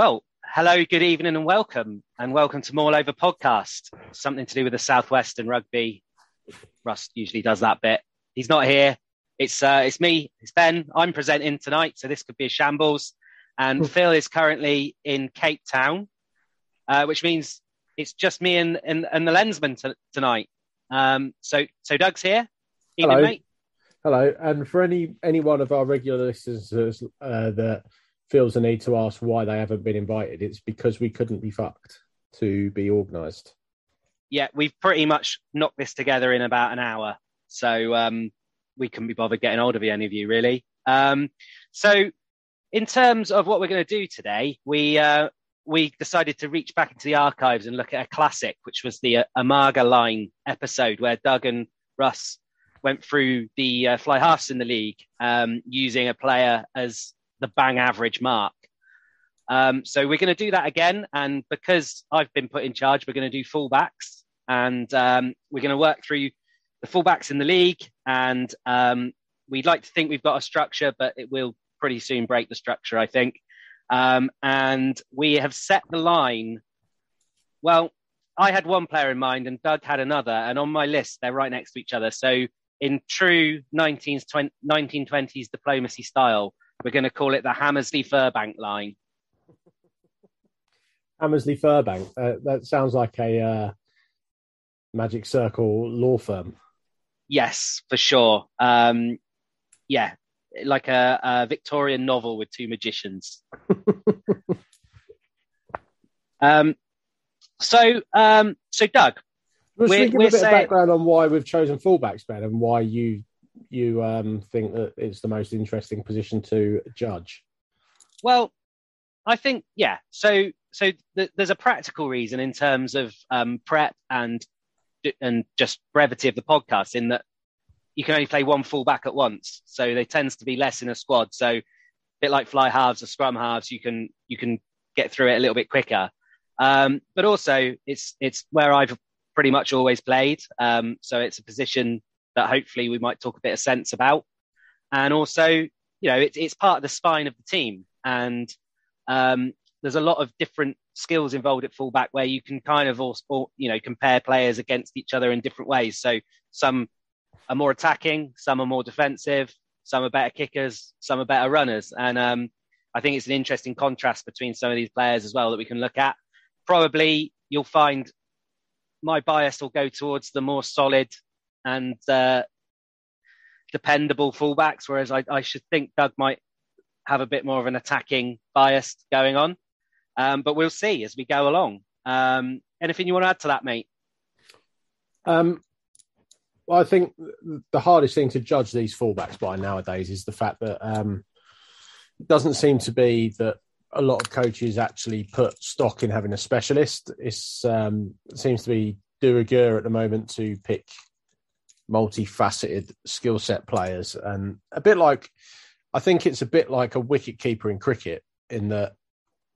Well, hello, good evening, and welcome, and welcome to More Over Podcast. Something to do with the Southwestern rugby. Russ usually does that bit. He's not here. It's uh, it's me. It's Ben. I'm presenting tonight, so this could be a shambles. And Phil is currently in Cape Town, uh, which means it's just me and and, and the lensman t- tonight. Um, so so Doug's here. Evening, Hello. mate. Hello, and for any any one of our regular listeners uh, that feels the need to ask why they haven't been invited, it's because we couldn't be fucked to be organised. Yeah, we've pretty much knocked this together in about an hour, so um, we couldn't be bothered getting hold of any of you really. Um, so, in terms of what we're going to do today, we uh, we decided to reach back into the archives and look at a classic, which was the uh, Umaga Line episode, where Doug and Russ went through the uh, fly halves in the league um, using a player as the bang average mark. Um, so we're going to do that again, and because I've been put in charge, we're going to do fullbacks, and um, we're going to work through the fullbacks in the league. And um, we'd like to think we've got a structure, but it will pretty soon break the structure, I think. Um, and we have set the line. Well, I had one player in mind, and Doug had another, and on my list they're right next to each other. So in true 19s, 20, 1920s diplomacy style, we're going to call it the Hammersley Furbank line. Hammersley Furbank. Uh, that sounds like a uh, Magic Circle law firm. Yes, for sure. Um, yeah, like a, a Victorian novel with two magicians. um, so, um, so Doug, Let's We're- give we're a bit saying- of background on why we've chosen fullbacks, Ben, and why you you um, think that it's the most interesting position to judge. Well, I think yeah. So so th- there's a practical reason in terms of um, prep and and just brevity of the podcast in that you can only play one fullback at once, so there tends to be less in a squad. So a bit like fly halves or scrum halves, you can you can get through it a little bit quicker. Um, but also it's it's where I've pretty much always played. Um, so it's a position that hopefully we might talk a bit of sense about. And also, you know, it's it's part of the spine of the team. And um, there's a lot of different skills involved at fullback where you can kind of also, you know, compare players against each other in different ways. So some are more attacking, some are more defensive, some are better kickers, some are better runners. And um, I think it's an interesting contrast between some of these players as well that we can look at. Probably you'll find my bias will go towards the more solid and uh, dependable fullbacks, whereas I, I, should think Doug might have a bit more of an attacking bias going on. Um, but we'll see as we go along. Um, anything you want to add to that, mate? Um, well, I think the hardest thing to judge these fullbacks by nowadays is the fact that um, it doesn't seem to be that a lot of coaches actually put stock in having a specialist. Um, it seems to be de rigueur at the moment to pick multifaceted skill set players, and a bit like I think it's a bit like a wicket keeper in cricket in that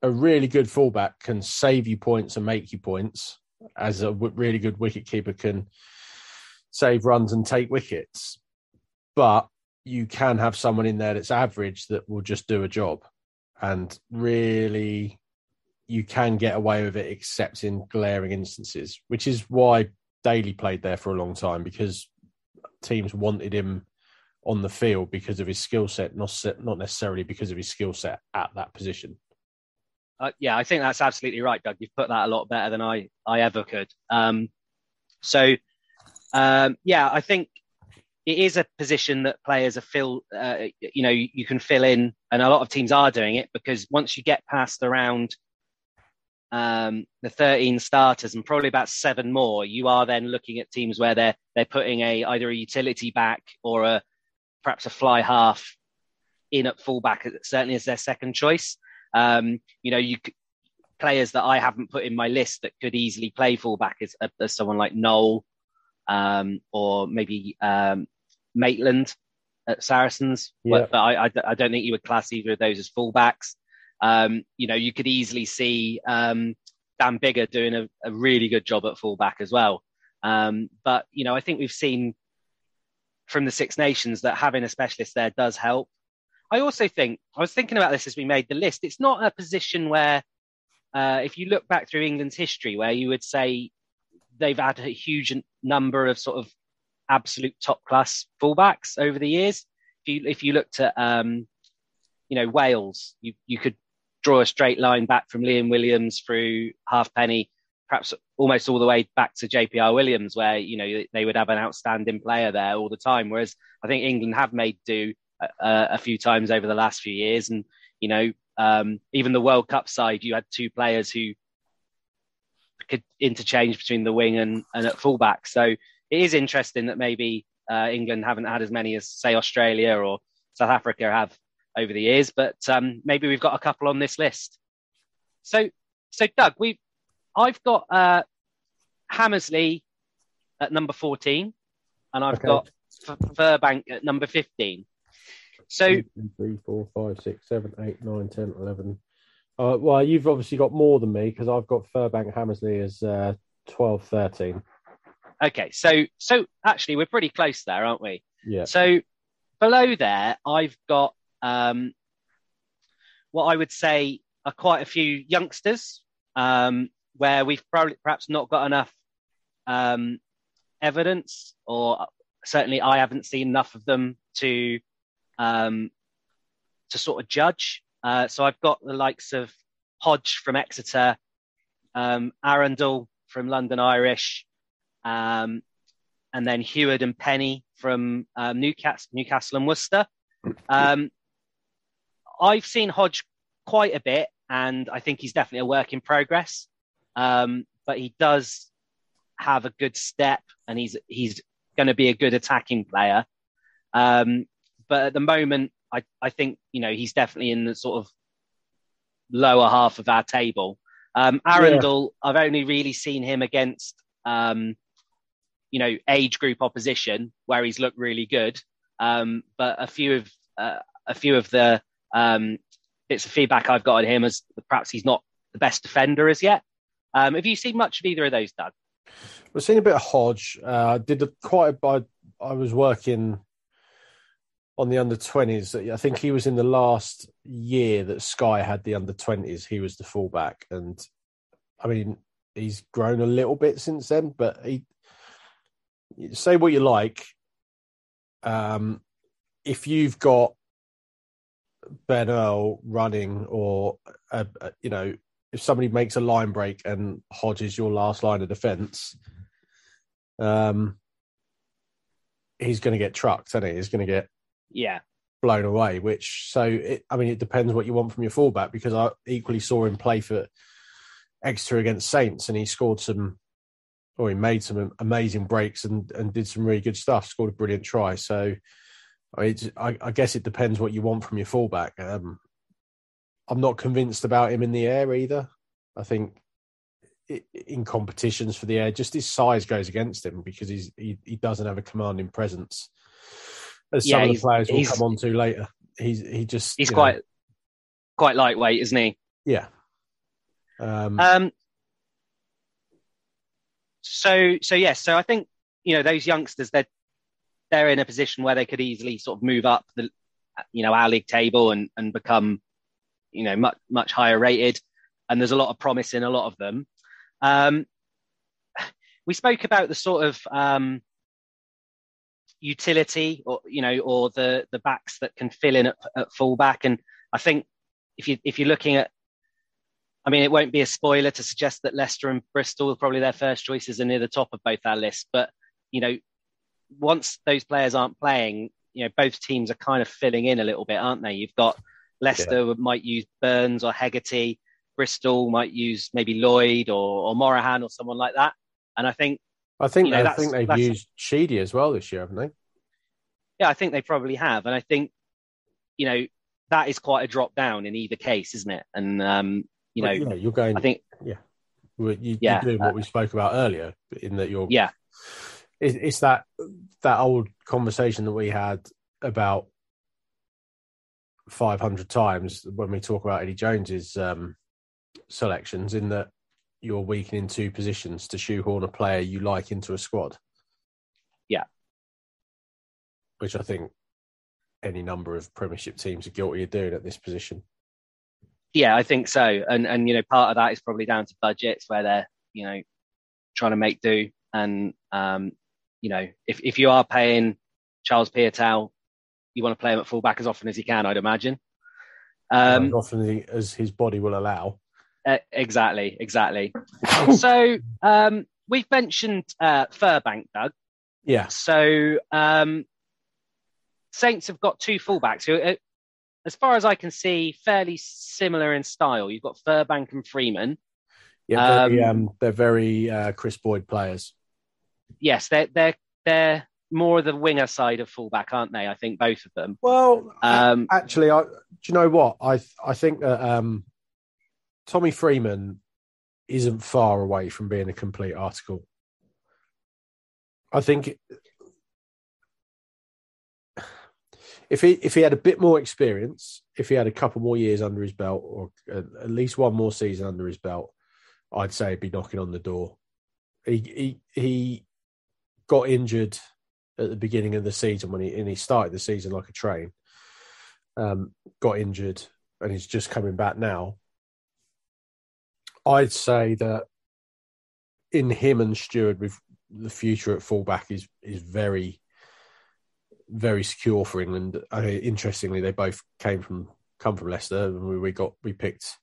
a really good fullback can save you points and make you points, as a really good wicket keeper can save runs and take wickets. But you can have someone in there that's average that will just do a job. And really, you can get away with it except in glaring instances, which is why Daly played there for a long time because teams wanted him on the field because of his skill set, not not necessarily because of his skill set at that position. Uh, yeah, I think that's absolutely right, Doug. You've put that a lot better than I I ever could. Um, so, um, yeah, I think it is a position that players are fill. Uh, you know, you can fill in, and a lot of teams are doing it because once you get past around um, the 13 starters and probably about seven more, you are then looking at teams where they're they're putting a either a utility back or a perhaps a fly half in at fullback, certainly as their second choice. Um, you know, you players that I haven't put in my list that could easily play fullback as, as someone like Noel um, or maybe um, Maitland at Saracens. Yeah. But, but I, I, I, don't think you would class either of those as fullbacks. Um, you know, you could easily see um, Dan Biggar doing a, a, really good job at fullback as well. Um, but you know, I think we've seen from the Six Nations that having a specialist there does help. I also think I was thinking about this as we made the list. It's not a position where, uh, if you look back through England's history, where you would say they've had a huge number of sort of absolute top class fullbacks over the years. If you if you looked at um, you know Wales, you you could draw a straight line back from Liam Williams through Halfpenny, perhaps almost all the way back to JPR Williams, where you know they would have an outstanding player there all the time. Whereas I think England have made do a, a few times over the last few years, and you know um, even the World Cup side, you had two players who could interchange between the wing and, and at fullback. So it is interesting that maybe uh, England haven't had as many as say Australia or South Africa have over the years, but um, maybe we've got a couple on this list. So, so Doug, we, I've got uh, Hammersley at number fourteen, and I've okay. got F- Furbank at number fifteen. So Two, three, four, five, six, seven, eight, nine, ten, eleven. Uh, well, you've obviously got more than me because I've got Furbank Hammersley as uh, 12, 13. Okay, so so actually we're pretty close there, aren't we? Yeah. So below there, I've got um, what I would say are quite a few youngsters um, where we've probably perhaps not got enough um, evidence, or certainly I haven't seen enough of them to um, to sort of judge. Uh, so I've got the likes of Hodge from Exeter, um, Arundell from London Irish, um, and then Heward and Penny from um, Newcastle, Newcastle and Worcester. Um, I've seen Hodge quite a bit, and I think he's definitely a work in progress. Um, but he does have a good step, and he's he's going to be a good attacking player. Um, but at the moment, I, I think you know he's definitely in the sort of lower half of our table. Um, Arundell, yeah. I've only really seen him against um, you know age group opposition where he's looked really good. Um, but a few of uh, a few of the um, bits of feedback I've got on him is perhaps he's not the best defender as yet. Um, have you seen much of either of those, Doug? We've seen a bit of Hodge. Uh, I did a, quite. A, I, I was working on the under 20s. I think he was in the last year that Sky had the under 20s. He was the fullback. And I mean, he's grown a little bit since then, but he, say what you like. Um, if you've got Ben Earl running, or, uh, you know, if somebody makes a line break and Hodge is your last line of defense, um, he's going to get trucked, isn't he? He's going to get yeah blown away. Which so it, I mean, it depends what you want from your fullback because I equally saw him play for Exeter against Saints, and he scored some, or he made some amazing breaks and and did some really good stuff. Scored a brilliant try. So I, I, I guess it depends what you want from your fullback. Um, I'm not convinced about him in the air either. I think in competitions for the air, just his size goes against him because he's he, he doesn't have a commanding presence as yeah, some of the players will come on to later. He's he just he's quite know. quite lightweight, isn't he? Yeah. Um, um. So so yes, so I think you know those youngsters they're they're in a position where they could easily sort of move up the you know our league table and and become you know much much higher rated, and there's a lot of promise in a lot of them. Um, we spoke about the sort of um, utility or you know or the the backs that can fill in at, at fullback and i think if you if you're looking at i mean it won't be a spoiler to suggest that leicester and bristol are probably their first choices are near the top of both our lists but you know once those players aren't playing you know both teams are kind of filling in a little bit aren't they you've got leicester yeah. might use burns or hegarty Bristol might use maybe Lloyd or, or Morahan or someone like that. And I think I think You know, I think they've used Sheedy as well this year, haven't they? yeah, I think they probably have. And I think, you know, that is quite a drop down in either case, isn't it? And um, you know, yeah, you're going. I think you, you, Yeah, you're doing what uh, we spoke about earlier, in that you're. yeah, It's, it's that that old conversation that we had about 500 times when we talk about Eddie Jones's um, selections, in that you're weakening two positions to shoehorn a player you like into a squad. Yeah. Which I think any number of Premiership teams are guilty of doing at this position. yeah, I think so. And and you know, part of that is probably down to budgets where they're, you know, trying to make do. And um, you know, if if you are paying Charles Piutau, you want to play him at fullback as often as you can, I'd imagine. Um, as often as his body will allow. Uh, exactly, exactly. so um, we've mentioned uh, Furbank, Doug. Yeah. So um, Saints have got two fullbacks who, uh, as far as I can see, fairly similar in style. You've got Furbank and Freeman. Yeah, very, Um, um, they're very uh, Chris Boyd players. Yes, they're they're they're more of the winger side of fullback, aren't they? I think both of them. Well, Um, actually, I do you know what I I think that um, Tommy Freeman isn't far away from being a complete article. I think if he if he had a bit more experience, if he had a couple more years under his belt, or at at least one more season under his belt, I'd say he'd be knocking on the door. He he he got injured at the beginning of the season when he and he started the season like a train. Um, got injured and he's just coming back now. I'd say that in him and Steward, with the future at fullback is is very very secure for England. Interestingly, they both came from come from Leicester, and we, we got we picked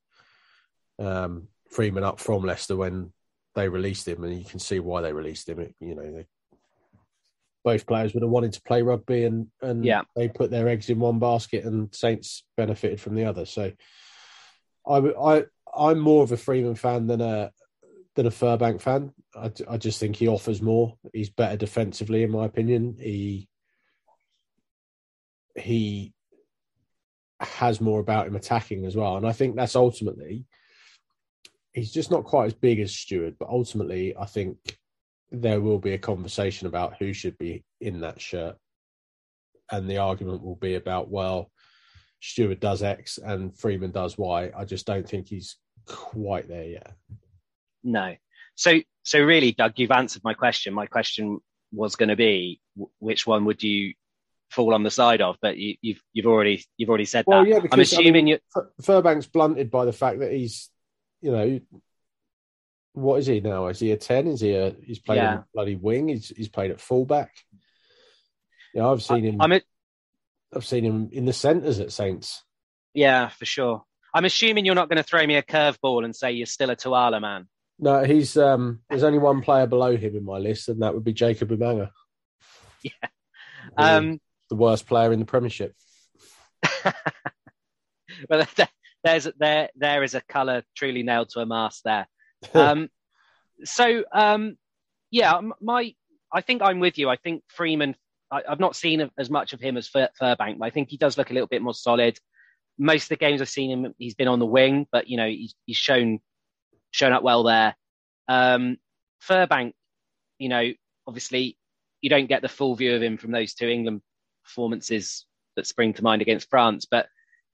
um, Freeman up from Leicester when they released him, and you can see why they released him. It, you know, they, both players would have wanted to play rugby, and and Yeah. they put their eggs in one basket, and Saints benefited from the other. So, I I I'm more of a Freeman fan than a than a Furbank fan. I, I just think he offers more. He's better defensively, in my opinion. He he has more about him attacking as well, and I think that's ultimately he's just not quite as big as Steward, but ultimately I think there will be a conversation about who should be in that shirt, and the argument will be about well, Steward does X and Freeman does Y. I just don't think he's quite there yet. No. So so really, Doug, you've answered my question. My question was going to be which one would you fall on the side of, but you, you've you've already you've already said Well, that. yeah, I'm because, I assuming mean, you. Fur- Furbank's blunted by the fact that he's, you know, what is he now? Is he a ten? Is he a? He's played Yeah. bloody wing. He's he's played at fullback. Yeah, I've seen him. I'm a, I've seen him in the centres at Saints. yeah, for sure. I'm assuming you're not going to throw me a curveball and say you're still a Tuala man. No, he's um. There's only one player below him in my list, and that would be Jacob Umaga. Yeah. Um, the worst player in the Premiership. well, there's there there is a colour truly nailed to a mast there. Um, so um, yeah, my I think I'm with you. I think Freeman. I, I've not seen as much of him as Fur, Furbank, but I think he does look a little bit more solid. Most of the games I've seen him, he's been on the wing, but you know he's, he's shown shown up well there. Um, Furbank, you know, obviously you don't get the full view of him from those two England performances that spring to mind against France, but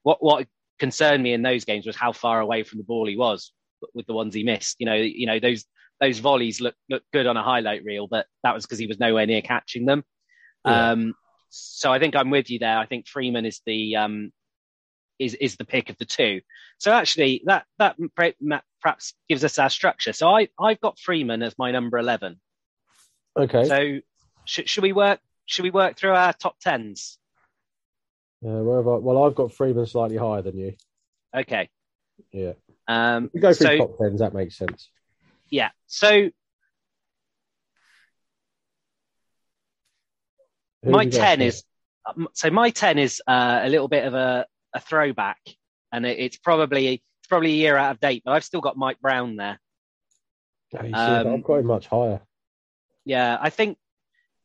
what what concerned me in those games was how far away from the ball he was with the ones he missed. You know, you know those those volleys look look good on a highlight reel, but that was because he was nowhere near catching them. Yeah. Um, so I think I'm with you there. I think Freeman is the um, is is the pick of the two. So actually, that that perhaps gives us our structure. So I I've got Freeman as my number eleven. Okay. So should should we work should we work through our top tens? Where have I, well, I've got Freeman slightly higher than you. Okay. Yeah. Um, We go through so top tens. That makes sense. yeah. So Who my have you got 10 here? is um, so my 10 is uh, a little bit of a, a throwback and it, it's probably it's probably a year out of date, but I've still got Mike Brown there. Yeah, you see, Um, I've got him much higher. Yeah, I think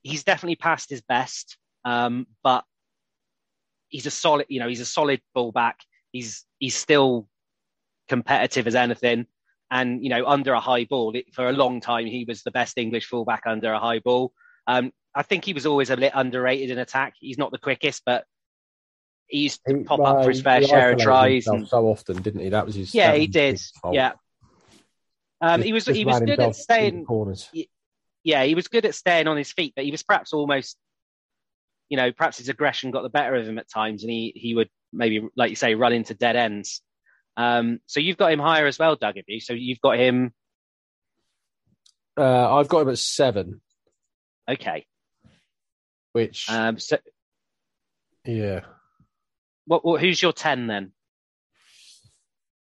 he's definitely past his best, um, but he's a solid. You know, he's a solid fullback. He's he's still competitive as anything, and you know, under a high ball it, for a long time, he was the best English fullback under a high ball. Um, I think he was always a bit underrated in attack. He's not the quickest, but he used to He- pop up for his fair share of tries. And, so often, didn't he? That was his. yeah, he did. fault. Yeah, um, Just- he was he was good at staying corners. yeah, he was good at staying on his feet, but he was perhaps almost, you know, perhaps his aggression got the better of him at times, and he he would maybe, like you say, run into dead ends. Um, so you've got him higher as well, Doug, have you? So you've got him. Uh, I've got him at seven, Okay. which Um, so yeah. what, what? Who's your ten then?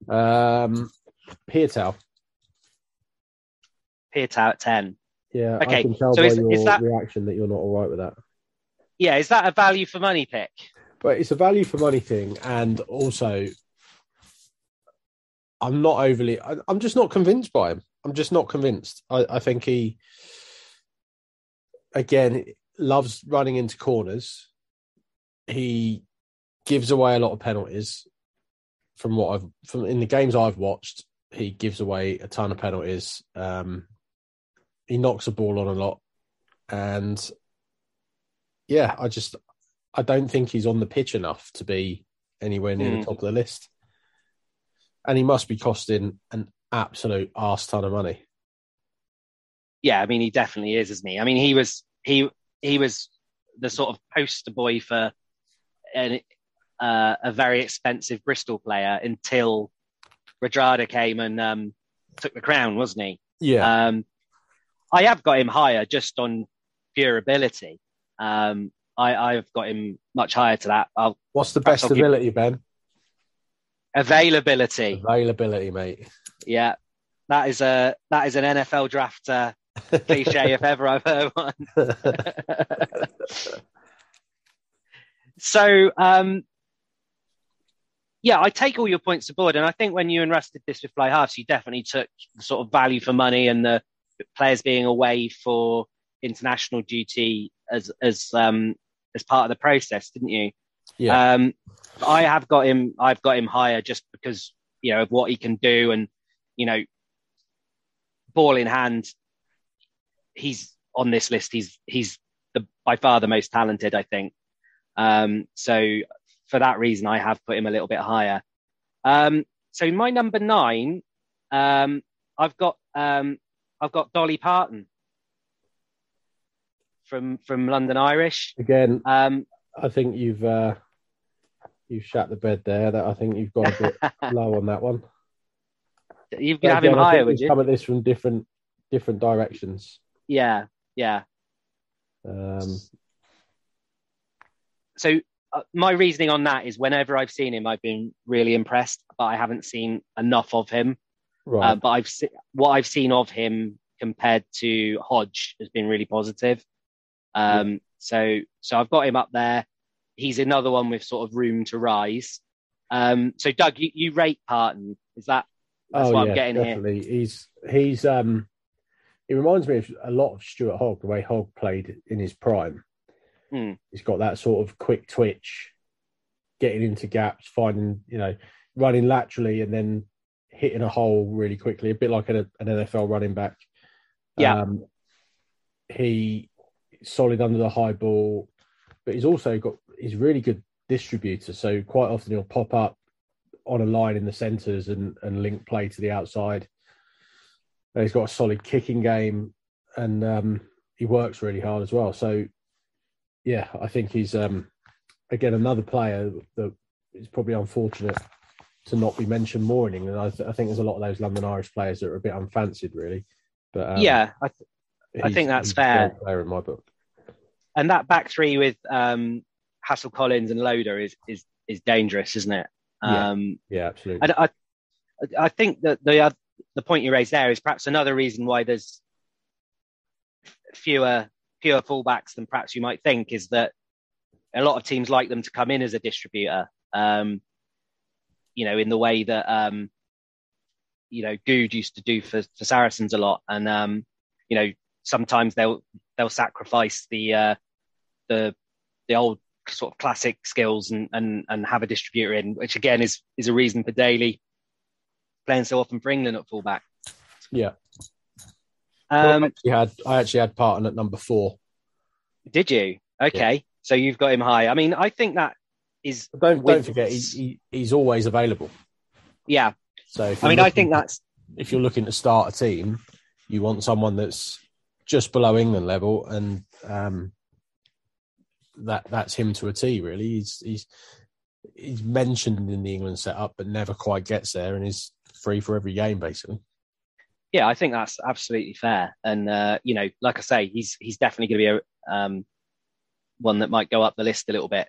Um, Piutau. Piutau at ten. Yeah, Okay, I can tell so by is- your is that- reaction that you're not all right with that. Yeah, is that a value for money pick? But it's a value for money thing, and also, I'm not overly. I, I'm just not convinced by him. I'm just not convinced. I, I think he, again, loves running into corners. He gives away a lot of penalties. From what I've from in the games I've watched, he gives away a ton of penalties. Um, he knocks the ball on a lot, and yeah, I just I don't think he's on the pitch enough to be anywhere near Hmm. the top of the list. And he must be costing an absolute arse ton of money. Yeah, I mean, he definitely is, isn't he? I mean, he was he he was the sort of poster boy for an, uh, a very expensive Bristol player until Radradra came and um, took the crown, wasn't he? Yeah. Um, I have got him higher just on pure ability. Um, I, I've got him much higher to that. I'll, What's the best give- ability, Ben? Availability, Availability, mate. yeah, that is a that is an NFL draft uh, cliche if ever I've heard one. so, um, yeah, I take all your points aboard, and I think when you and Russ did this with Fly Halves, you definitely took the sort of value for money and the players being away for international duty as as um, as part of the process, didn't you? Yeah. Um, I have got him. I've got him higher just because you know of what he can do, and you know, ball in hand, he's on this list. He's he's the by far the most talented, I think. Um, so for that reason, I have put him a little bit higher. Um, so my number nine, um, I've got um, I've got Dolly Parton from from London Irish. Again, Um, I think you've uh, you've shut the bed there. That I think you've got a bit low on that one. you could have him again, higher, would you? Come at this from different different directions. Yeah, yeah. Um, so uh, my reasoning on that is whenever I've seen him, I've been really impressed, but I haven't seen enough of him. right. Uh, but I've se- what I've seen of him compared to Hodge has been really positive. Um, So so I've got him up there. He's another one with sort of room to rise. Um, so Doug, you, you rate Parton? Is that that's oh what yeah, I'm getting here? definitely. He's he's um he reminds me of a lot of Stuart Hogg, the way Hogg played in his prime. Hmm. He's got that sort of quick twitch, getting into gaps, finding you know, running laterally and then hitting a hole really quickly, a bit like an, an NFL running back. Yeah. Um, he solid under the high ball, but he's also got he's really good distributor. So quite often he'll pop up on a line in the centres and, and link play to the outside. And he's got a solid kicking game and um, he works really hard as well. So yeah, I think he's um, again another player that is probably unfortunate to not be mentioned more in England. I, th- I think there's a lot of those London Irish players that are a bit unfancied, really. But um, yeah, I th- I think that's fair. Player in my book. and that back three with um, Hassell-Collins and Loader is is is dangerous, isn't it? Yeah. Um, Yeah, absolutely. And I, I think that the the point you raised there is perhaps another reason why there's fewer fewer fullbacks than perhaps you might think is that a lot of teams like them to come in as a distributor. Um, you know, in the way that um, you know Goode used to do for, for Saracens a lot, and um, you know sometimes they'll they'll sacrifice the uh, the the old sort of classic skills and and and have a distributor in, which again is is a reason for Daly playing so often for England at fullback. Yeah. Um, I actually had I actually had Parton at number four. did you? Okay, so you've got him high. I mean, I think that is But don't With- don't forget he, he, he's always available. yeah. So I mean, I think that's if you're looking to start a team, you want someone that's just below England level, and um, that that's him to a T. Really, he's he's he's mentioned in the England setup, but never quite gets there, and is free for every game basically. yeah, I think that's absolutely fair. And uh, you know, like I say, he's he's definitely going to be a um, one that might go up the list a little bit.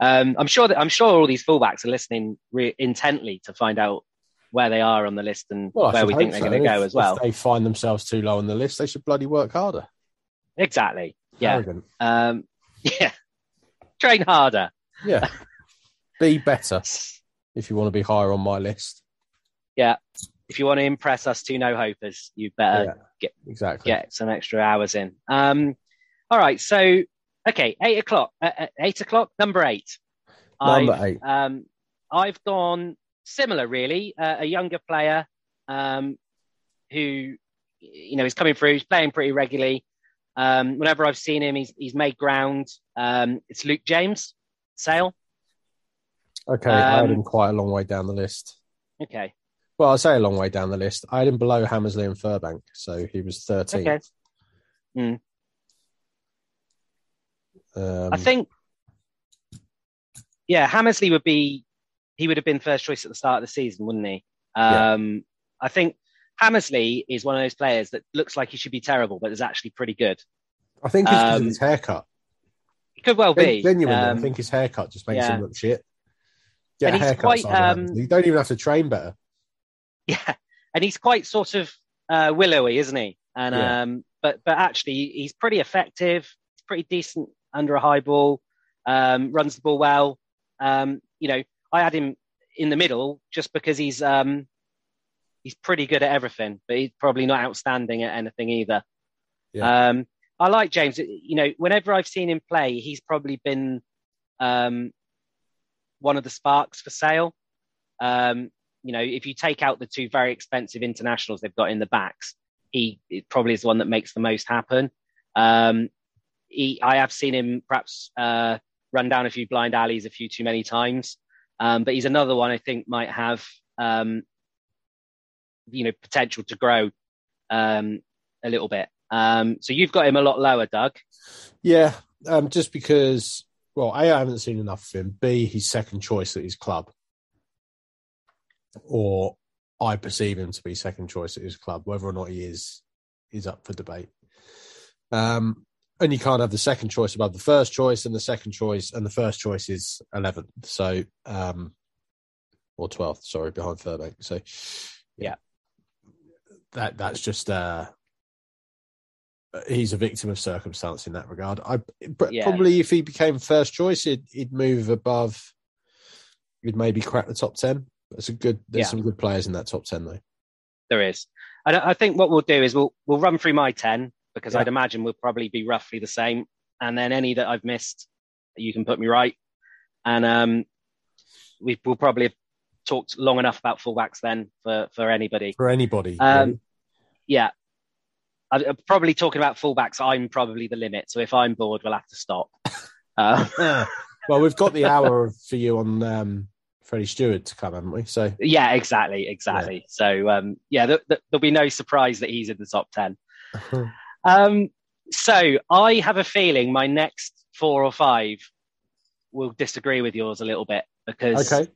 Um, I'm sure that I'm sure all these fullbacks are listening re- intently to find out where they are on the list and Well, where we think they're so. going to go as well. If they find themselves too low on the list, they should bloody work harder. Exactly. Yeah. Um, yeah. Train harder. Yeah. Be better if you want to be higher on my list. Yeah. If you want to impress us two no hopers, you better yeah, get- exactly. get some extra hours in. Um, all right. So, okay, eight o'clock. Uh, uh, eight o'clock. Number eight. Number I've, eight. Um, I've gone similar, really. Uh, a younger player um, who, you know, is coming through. He's playing pretty regularly. Um, whenever I've seen him, he's he's made ground. Um, it's Luke James, Sale. Okay, I had um, him quite a long way down the list. Okay. Well, I say a long way down the list. I had him below Hammersley and Furbank, so he was 13th. Okay. Um, I think, yeah, Hammersley would be, he would have been first choice at the start of the season, wouldn't he? Yeah. Um, I think Hammersley is one of those players that looks like he should be terrible, but is actually pretty good. I think it's because um, his haircut. He could well be. Genuinely, I Um, think his haircut just makes yeah. him look shit. Get And he's quite, um, You don't even have to train better. Yeah, and he's quite sort of uh, willowy, isn't he? And Yeah. um, but but actually, he's pretty effective. He's pretty decent under a high ball. Um, runs the ball well. Um, you know, I had him in the middle just because he's um, he's pretty good at everything, but he's probably not outstanding at anything either. Yeah. Um, I like James. You know, whenever I've seen him play, he's probably been um, one of the sparks for sale. Um, you know, if you take out the two very expensive internationals they've got in the backs, he probably is the one that makes the most happen. Um, he, I have seen him perhaps uh, run down a few blind alleys a few too many times, um, but he's another one I think might have um, you know potential to grow um, a little bit. Um, so you've got him a lot lower, Doug. Yeah, um, just because, well, A, I haven't seen enough of him. B, he's second choice at his club. Or I perceive him to be second choice at his club. Whether or not he is, is up for debate. Um, and you can't have the second choice above the first choice, and the second choice and the first choice is 11th. So, um, or 12th, sorry, behind Furbank. So, Yeah. That that's just uh he's a victim of circumstance in that regard. I Yeah. probably if he became first choice, he'd, he'd move above. He'd maybe crack the top ten. That's a good. There's Yeah. some good players in that top ten though. There is. And I think what we'll do is we'll we'll run through my ten because Yeah. I'd imagine we'll probably be roughly the same, and then any that I've missed, you can put me right. And um, we will probably have talked long enough about fullbacks then for for anybody. For anybody, Um, really. Yeah. I- I'm probably talking about fullbacks. I'm probably the limit. So if I'm bored, we'll have to stop. Uh, well, we've got the hour for you on um, Freddie Steward to come, haven't we? So yeah, exactly, exactly. So um, yeah, th- th- there'll be no surprise that he's in the top ten. Um, so I have a feeling my next four or five will disagree with yours a little bit because okay,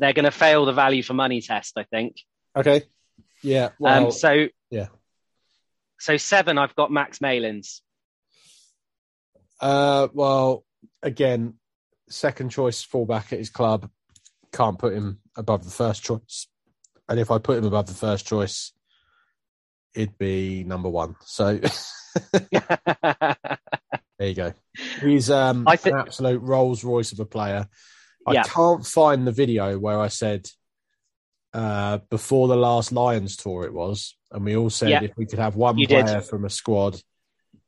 they're going to fail the value for money test. I think. okay, yeah. Well, um, so yeah. So seven, I've got Max Malins. Uh, well, again, second choice fullback at his club. Can't put him above the first choice. And if I put him above the first choice, it'd be number one. So there you go. He's um, I thi- an absolute Rolls Royce of a player. I Yeah. can't find the video where I said uh, before the last Lions tour. It was, and we all said Yeah. if we could have one You player did. from a squad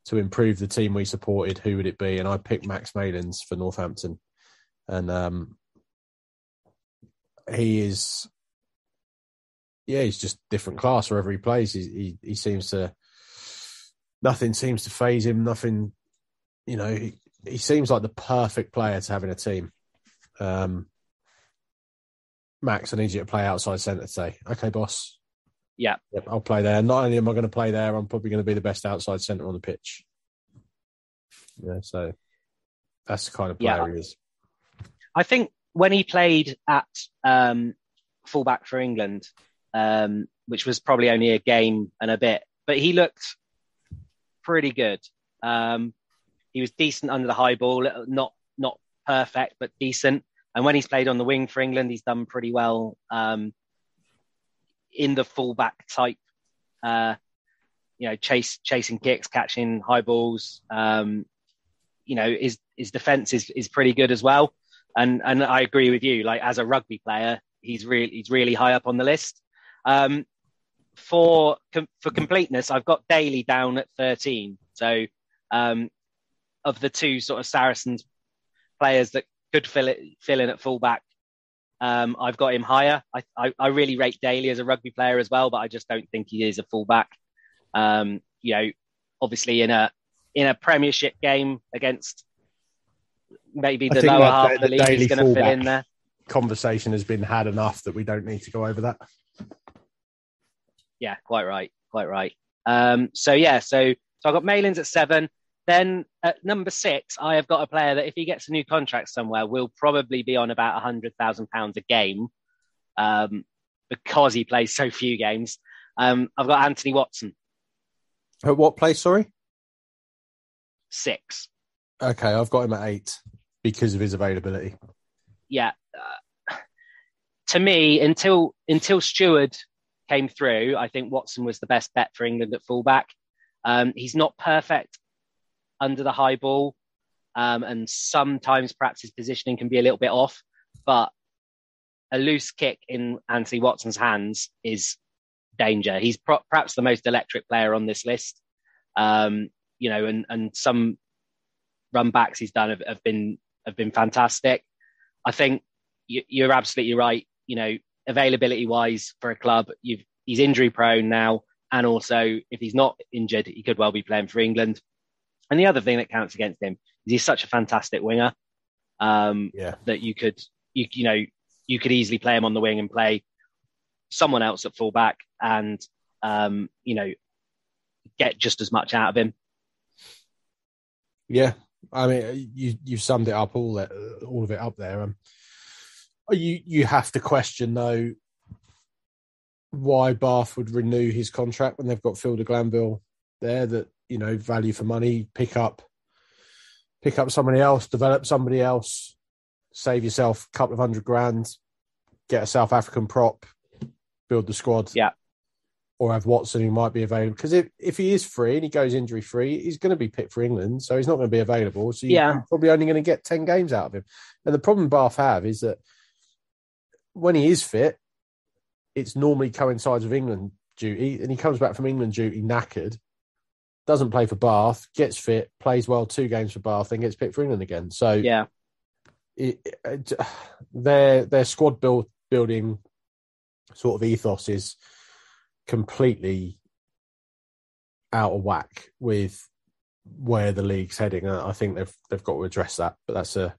to improve the team we supported, who would it be? And I picked Max Malins for Northampton, and um, he is, yeah, he's just different class wherever he plays. He he, he seems to nothing seems to phase him. Nothing, you know. He, he seems like the perfect player to have in a team. Um, Max, I need you to play outside centre today. Okay, boss. Yeah. Yep, I'll play there. Not only am I going to play there, I'm probably going to be the best outside centre on the pitch. Yeah, so that's the kind of player Yeah. he is. I think when he played at um, fullback for England, um, which was probably only a game and a bit, but he looked pretty good. Um, he was decent under the high ball, not not perfect, but decent. And when he's played on the wing for England, he's done pretty well um, in the fullback type. Uh, you know, chase chasing kicks, catching high balls. Um, you know, his his defense is is pretty good as well. And and I agree with you. Like as a rugby player, he's really he's really high up on the list. Um, for com- for completeness, I've got Daly down at 13. So um, of the two sort of Saracens players that could fill it fill in at fullback, um, I've got him higher. I, I I really rate Daly as a rugby player as well, but I just don't think he is a fullback. Um, you know, obviously in a in a Premiership game against maybe the lower half of the league, he's going to fill in there. Conversation has been had enough that we don't need to go over that. Yeah, quite right, quite right. Um, so yeah, so so I've got Malins at seven. Then at number six, I have got a player that if he gets a new contract somewhere, will probably be on about a hundred thousand pounds a game, um, because he plays so few games. Um, I've got Anthony Watson, At what place? Sorry. six. Okay, I've got him at eight because of his availability. yeah, uh, to me, until until Steward came through, I think Watson was the best bet for England at fullback. Um, he's not perfect under the high ball, um, and sometimes perhaps his positioning can be a little bit off. But a loose kick in Anthony Watson's hands is danger. He's pro- perhaps the most electric player on this list. Um, you know, and and some run backs he's done have, have been have been fantastic. I think you, you're absolutely right. You know, availability wise for a club, he's injury prone now, and also if he's not injured, he could well be playing for England. And the other thing that counts against him is he's such a fantastic winger um, Yeah. that you could, you you know, you could easily play him on the wing and play someone else at fullback, and um, you know, get just as much out of him. Yeah, I mean, you you've summed it up all that, all of it up there. Um, you you have to question though why Bath would renew his contract when they've got Phil de Glanville there. That you know, value for money, pick up, pick up somebody else, develop somebody else, save yourself a couple of hundred grand, get a South African prop, build the squad. Yeah. Or have Watson who might be available because if, if he is free and he goes injury free, he's going to be picked for England, so he's not going to be available. So you're Yeah. probably only going to get ten games out of him. And the problem Bath have is that when he is fit, it's normally coincides with England duty, and he comes back from England duty knackered, doesn't play for Bath, gets fit, plays well two games for Bath, then gets picked for England again. So Yeah, it, it, their their squad build building sort of ethos is completely out of whack with where the league's heading. I think they've they've got to address that, but that's a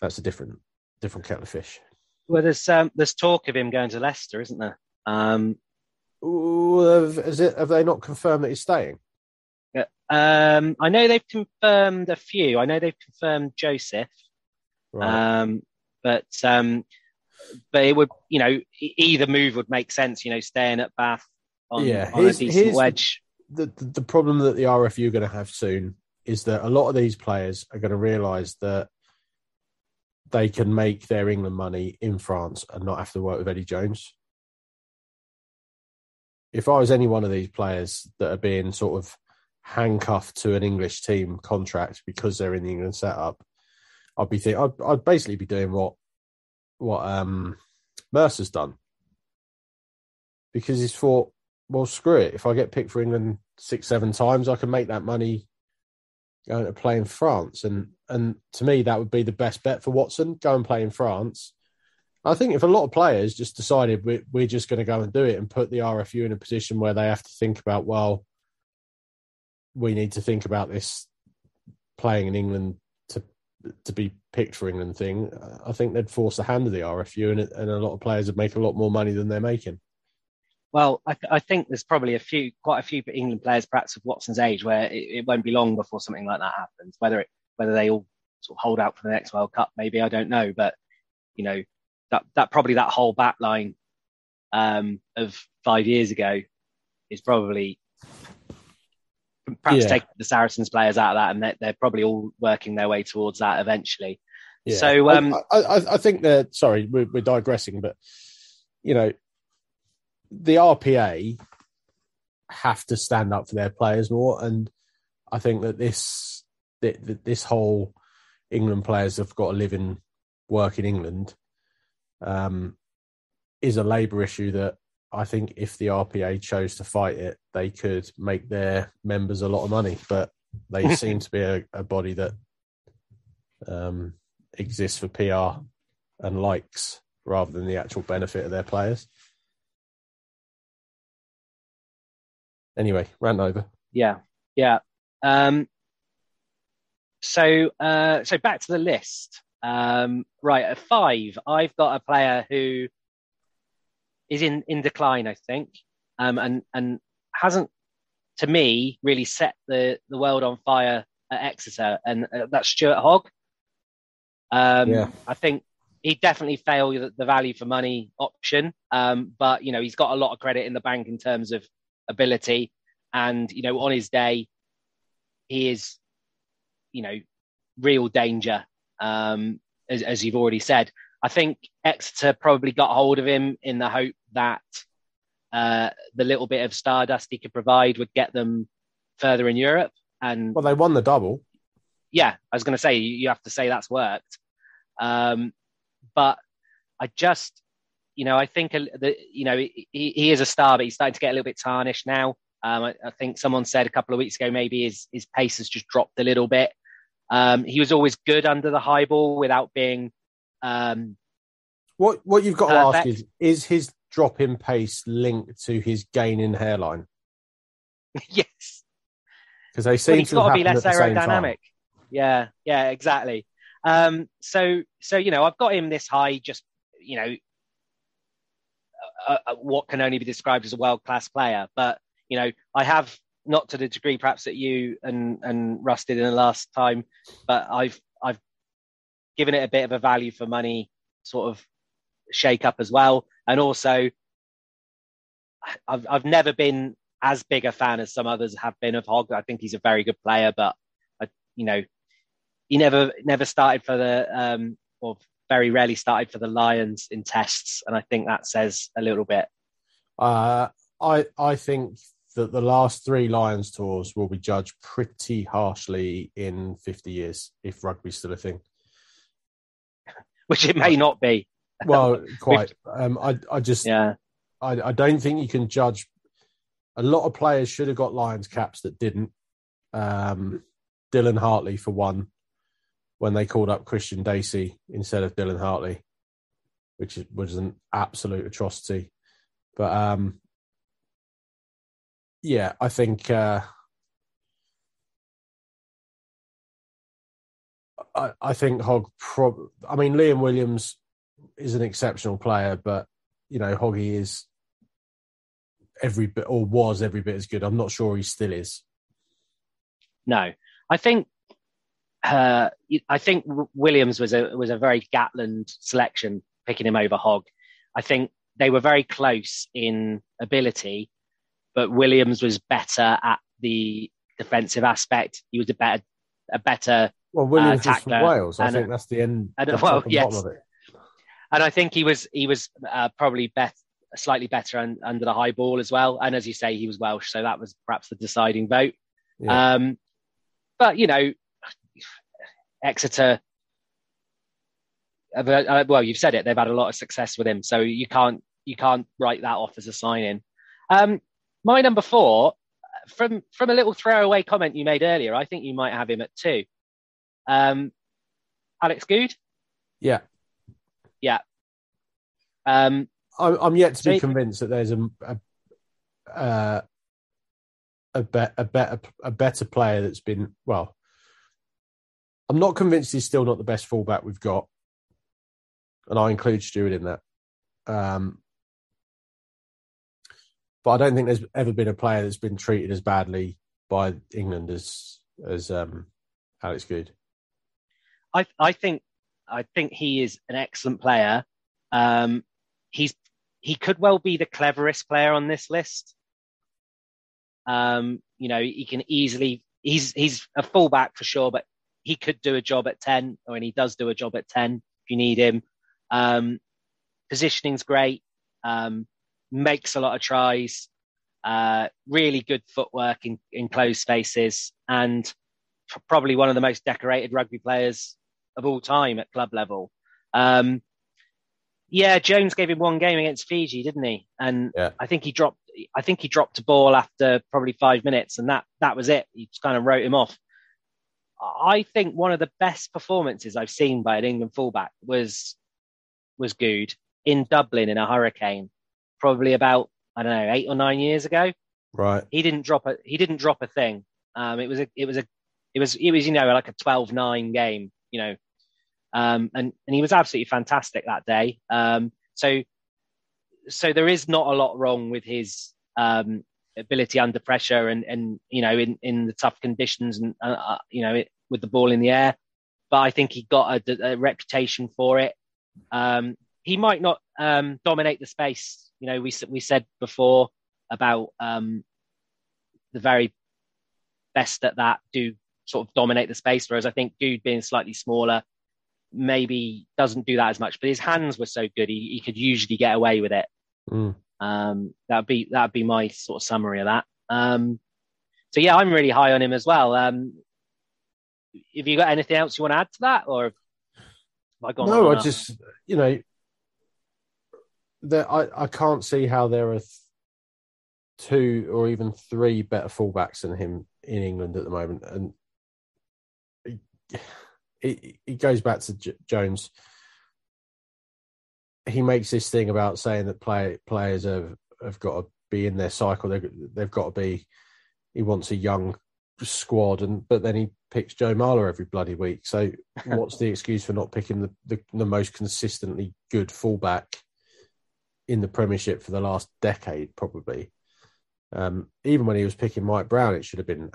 that's a different different kettle of fish. well, there's um, there's talk of him going to Leicester, isn't there? Um, Ooh, have, is it, have they not confirmed that he's staying? Um, I know they've confirmed a few. I know they've confirmed Joseph, Right. um, but um, but it would, you know, either move would make sense. You know, staying at Bath on, Yeah, on a decent wedge. the, the the problem that the RFU are going to have soon is that a lot of these players are going to realise that they can make their England money in France and not have to work with Eddie Jones. If I was any one of these players that are being sort of handcuffed to an English team contract because they're in the England setup, I'd be think I'd, I'd basically be doing what what um, Mercer's done. because he's thought, well, screw it. If I get picked for England six, seven times, I can make that money going to play in France. And and to me, that would be the best bet for Watson. Go and play in France. I think if a lot of players just decided we're, we're just going to go and do it and put the RFU in a position where they have to think about, well, we need to think about this playing in England to to be picked for England thing, I think they'd force the hand of the RFU, and, and a lot of players would make a lot more money than they're making. Well, I, th- I, think there's probably a few, quite a few England players, perhaps of Watson's age, where it, it, won't be long before something like that happens. Whether it, whether they all sort of hold out for the next World Cup, maybe I don't know, but you know that that probably that whole back line um, of five years ago is probably perhaps yeah. take the Saracens players out of that, and they're, they're, probably all working their way towards that eventually. Yeah. So um, I, I, I, think that sorry, we're, we're, digressing, but you know, the RPA have to stand up for their players more, and I think that this that this whole England players have got to live in work in England um, is a labour issue that I think if the RPA chose to fight it, they could make their members a lot of money. But they seem to be a, a body that um, exists for PR and likes rather than the actual benefit of their players. Anyway, ran over. Yeah, yeah. Um, so, uh, so back to the list. Um, right at five, I've got a player who is in in decline, I think, um, and and hasn't, to me, really set the the world on fire at Exeter, and uh, that's Stuart Hogg. Um, yeah. I think he definitely failed the, the value for money option, um, but you know he's got a lot of credit in the bank in terms of ability, and you know on his day, he is, you know, real danger. Um, as, as you've already said, I think Exeter probably got hold of him in the hope that uh, the little bit of stardust he could provide would get them further in Europe. And well, they won the double. Yeah, I was going to say you have to say that's worked. Um, but I just, you know, I think that you know he, he is a star, but he's starting to get a little bit tarnished now. Um, I, I, think someone said a couple of weeks ago maybe his his pace has just dropped a little bit. Um, he was always good under the high ball without being. Um, what what you've got to ask is is his drop in pace linked to his gain in hairline? yes. Because they seem well, to, got to be less aerodynamic. Yeah, yeah, exactly. Um, so, so you know, I've got him this high, just you know, uh, uh, what can only be described as a world class player. But you know, I have not to the degree perhaps that you and and Russ did in the last time, but I've I've given it a bit of a value for money sort of shake up as well. And also, I've I've never been as big a fan as some others have been of Hogg. I think he's a very good player, but I, you know, he never never started for the um, or very rarely started for the Lions in tests, and I think that says a little bit. Uh, I I think that the last three Lions tours will be judged pretty harshly in 50 years if rugby's still a thing. Which it may not be. Well, quite. Um, I I just yeah. I, I don't think you can judge. A lot of players should have got Lions caps that didn't. Um, Dylan Hartley for one, when they called up Christian Dacey instead of Dylan Hartley, which was an absolute atrocity. But um, yeah, I think uh, I, I think Hogg. Prob- I mean, Liam Williams is an exceptional player, but you know, Hoggy is every bit or was every bit as good. I'm not sure he still is. No, I think uh, I think Williams was a was a very Gatland selection, picking him over Hogg. I think they were very close in ability, but Williams was better at the defensive aspect. He was a better a better well Williams uh, is from Wales. I think that's the end. And, the well, yes, and I think he was he was uh, probably bet, slightly better un, under the high ball as well. And as you say, he was Welsh, so that was perhaps the deciding vote. Yeah. Um, but you know, Exeter. Uh, well, you've said it. They've had a lot of success with him, so you can't you can't write that off as a sign in. Um, my number four, from from a little throwaway comment you made earlier, I think you might have him at two. Um, Alex Goode. Yeah, yeah. Um, I'm, I'm yet to be convinced that there's a a uh, a, be, a better a better player that's been well. I'm not convinced he's still not the best fullback we've got, and I include Steward in that. Um, but I don't think there's ever been a player that's been treated as badly by England as as um, Alex Goode. I I think I think he is an excellent player. Um, he's he could well be the cleverest player on this list. Um, you know, he can easily he's he's a fullback for sure, but he could do a job at ten, or and he does do a job at ten if you need him. Um, positioning's great. Um, makes a lot of tries. Uh, really good footwork in, in closed spaces, and probably one of the most decorated rugby players of all time at club level. Um, yeah, Jones gave him one game against Fiji, didn't he? And yeah. I think he dropped. I think he dropped a ball after probably five minutes, and that that was it. He just kind of wrote him off. I think one of the best performances I've seen by an England fullback was was Goode in Dublin in a hurricane, probably about I don't know eight or nine years ago. Right. He didn't drop a he didn't drop a thing. Um, it was a it was a it was it was you know like a 12-9 game. You know, um, and and he was absolutely fantastic that day. Um, so so there is not a lot wrong with his um, ability under pressure and and you know in in the tough conditions and uh, uh you know it, with the ball in the air. But I think he got a, a reputation for it. Um, he might not um, dominate the space. You know, we we said before about um, the very best at that do sort of dominate the space. Whereas I think Goode being slightly smaller maybe doesn't do that as much, but his hands were so good he, he could usually get away with it. Mm. Um, that'd be that'd be my sort of summary of that. Um, so yeah, I'm really high on him as well. Um, have you got anything else you want to add to that, or I no? I just you know, there I I can't see how there are th- two or even three better fullbacks than him in England at the moment, and it, it goes back to J- Jones. He makes this thing about saying that play, players have have got to be in their cycle. They've, they've got to be. He wants a young squad, and but then he picks Joe Marler every bloody week. So what's the excuse for not picking the, the, the most consistently good fullback in the Premiership for the last decade, probably? Um, even when he was picking Mike Brown, it should have been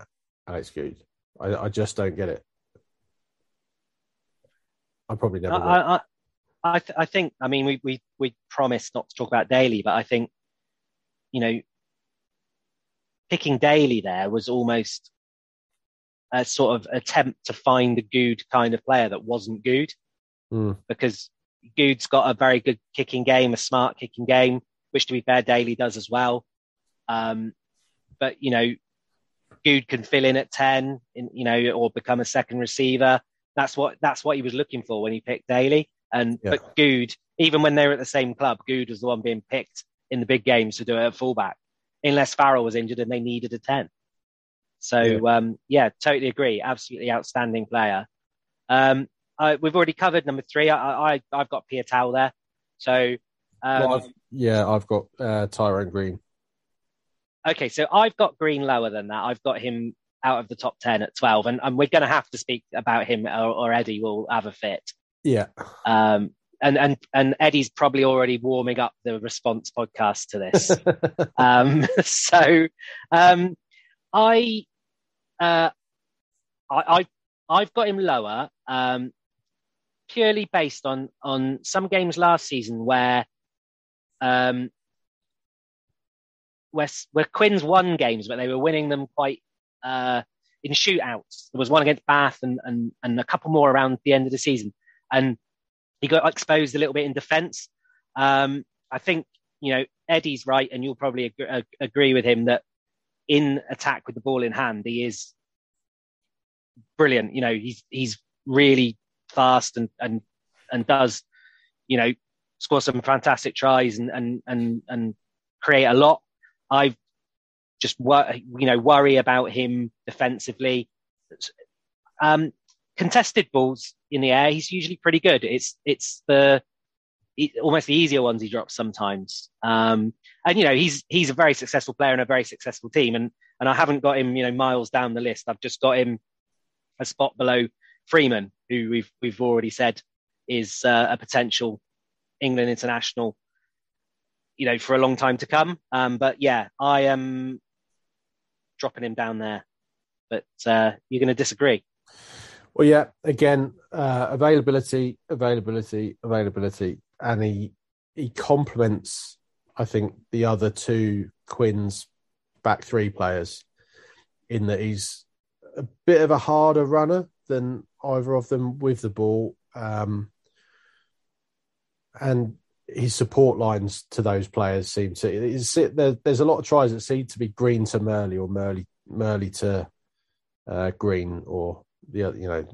Alex Goode. I, I just don't get it. I probably never. I, I, I, th- I, think. I mean, we we we promised not to talk about Daly, but I think, you know, picking Daly there was almost a sort of attempt to find a good kind of player that wasn't good, mm. because Goode's got a very good kicking game, a smart kicking game, which to be fair, Daly does as well. Um, but you know, Good can fill in at ten, in, you know, or become a second receiver. That's what that's what he was looking for when he picked Daly. And yeah. but Goode, even when they were at the same club, Goode was the one being picked in the big games to do it at fullback, unless Farrell was injured and they needed a ten. So yeah, um, yeah totally agree. Absolutely outstanding player. Um, I, we've already covered number three. I, I I've got Pierre Piutau there. So um, well, I've, yeah, I've got uh, Tyrone Green. Okay, so I've got Green lower than that. I've got him out of the top 10 at 12. And, and we're going to have to speak about him or, or, Eddie will have a fit. Yeah. Um, and, and, and Eddie's probably already warming up the response podcast to this. um, so, um, I, uh, I, I, I've got him lower, um, purely based on, on some games last season where, um, where, where Quins won games, but they were winning them quite uh, in shootouts. There was one against Bath and, and, and a couple more around the end of the season. And he got exposed a little bit in defence. Um, I think, you know, Eddie's right, and you'll probably agree, uh, agree with him that in attack with the ball in hand, he is brilliant. You know, he's he's really fast and and and does, you know, score some fantastic tries and and and and create a lot. I just you know worry about him defensively. Um, contested balls in the air, he's usually pretty good. It's it's the almost the easier ones he drops sometimes. Um, and you know he's he's a very successful player and a very successful team, and and I haven't got him you know miles down the list. I've just got him a spot below Freeman, who we've we've already said is uh, a potential England international, you know, for a long time to come. Um, but yeah, I am dropping him down there. But uh, you're going to disagree. Well, yeah. Again, uh, availability, availability, availability, and he he complements, I think, the other two Quins back three players in that he's a bit of a harder runner than either of them with the ball. Um, and his support lines to those players seem to there, there's a lot of tries that seem to be Green to Murley or Murley Murley to uh, Green or the other you know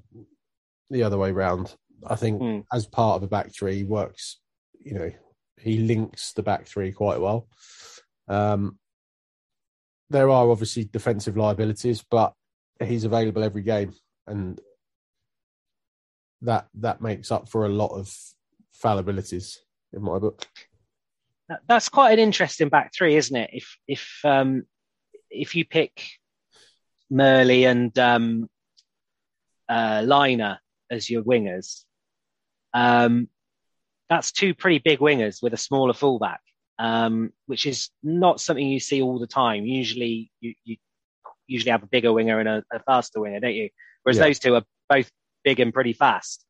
the other way round. I think mm. as part of a back three he works you know he links the back three quite well. Um, there are obviously defensive liabilities, but he's available every game, and that that makes up for a lot of fallibilities in my book. That's quite an interesting back three, isn't it? If if um, if you pick Murley and um, uh, Lynagh as your wingers, um, that's two pretty big wingers with a smaller fullback, um, which is not something you see all the time. Usually, you, you usually have a bigger winger and a, a faster winger, don't you? Whereas yeah. those two are both big and pretty fast.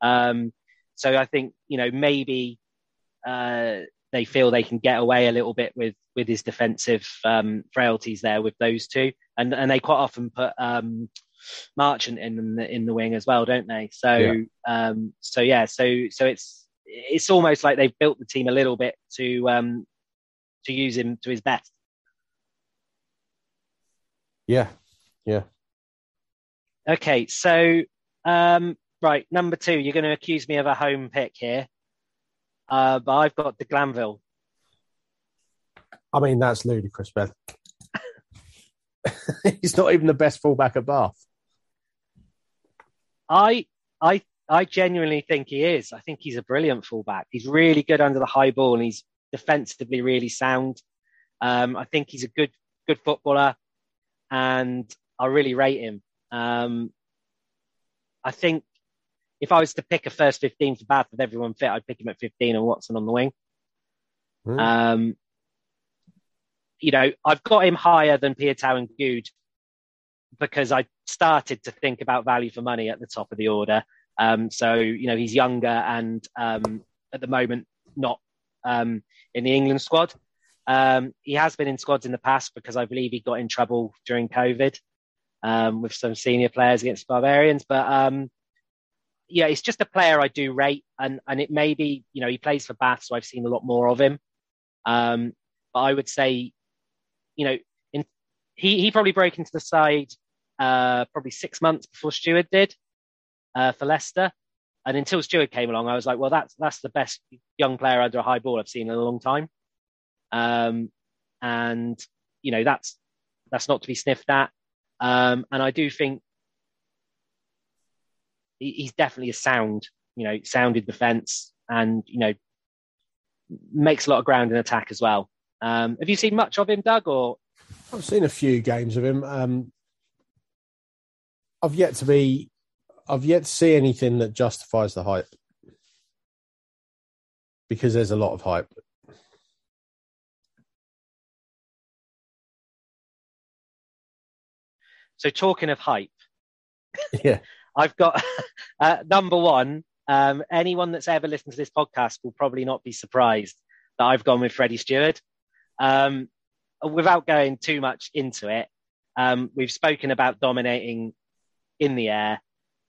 Um, so I think you know maybe uh, they feel they can get away a little bit with with his defensive um, frailties there with those two, and and they quite often put um, Marchant in the in the wing as well, don't they? So yeah. Um, so yeah, so so it's it's almost like they've built the team a little bit to um, to use him to his best. Yeah, yeah. Okay, so um, right, number two, you're going to accuse me of a home pick here. Uh, but I've got de Glanville. I mean, that's ludicrous, Ben. He's not even the best fullback at Bath. I, I, I genuinely think he is. I think he's a brilliant fullback. He's really good under the high ball, and he's defensively really sound. Um, I think he's a good, good footballer, and I really rate him. Um, I think if I was to pick a first 15 for Bath with everyone fit, I'd pick him at 15 and Watson on the wing. Mm. Um, you know, I've got him higher than Piutau and Goode because I started to think about value for money at the top of the order. Um, so, you know, he's younger and um, at the moment not um, in the England squad. Um, he has been in squads in the past because I believe he got in trouble during COVID um, with some senior players against Barbarians. But um, yeah, it's just a player I do rate, and and it may be you know he plays for Bath, so I've seen a lot more of him. Um, but I would say, you know, in, he he probably broke into the side uh, probably six months before Steward did uh, for Leicester, and until Steward came along, I was like, well, that's that's the best young player under a high ball I've seen in a long time. Um, and you know that's that's not to be sniffed at. Um, and I do think he's definitely a sound, you know, sounded defence and, you know, makes a lot of ground in attack as well. Um, have you seen much of him, Doug, or? I've seen a few games of him. Um, I've yet to be, I've yet to see anything that justifies the hype because there's a lot of hype. So talking of hype, yeah, I've got uh, number one. Um, anyone that's ever listened to this podcast will probably not be surprised that I've gone with Freddie Steward. Um, without going too much into it, um, we've spoken about dominating in the air,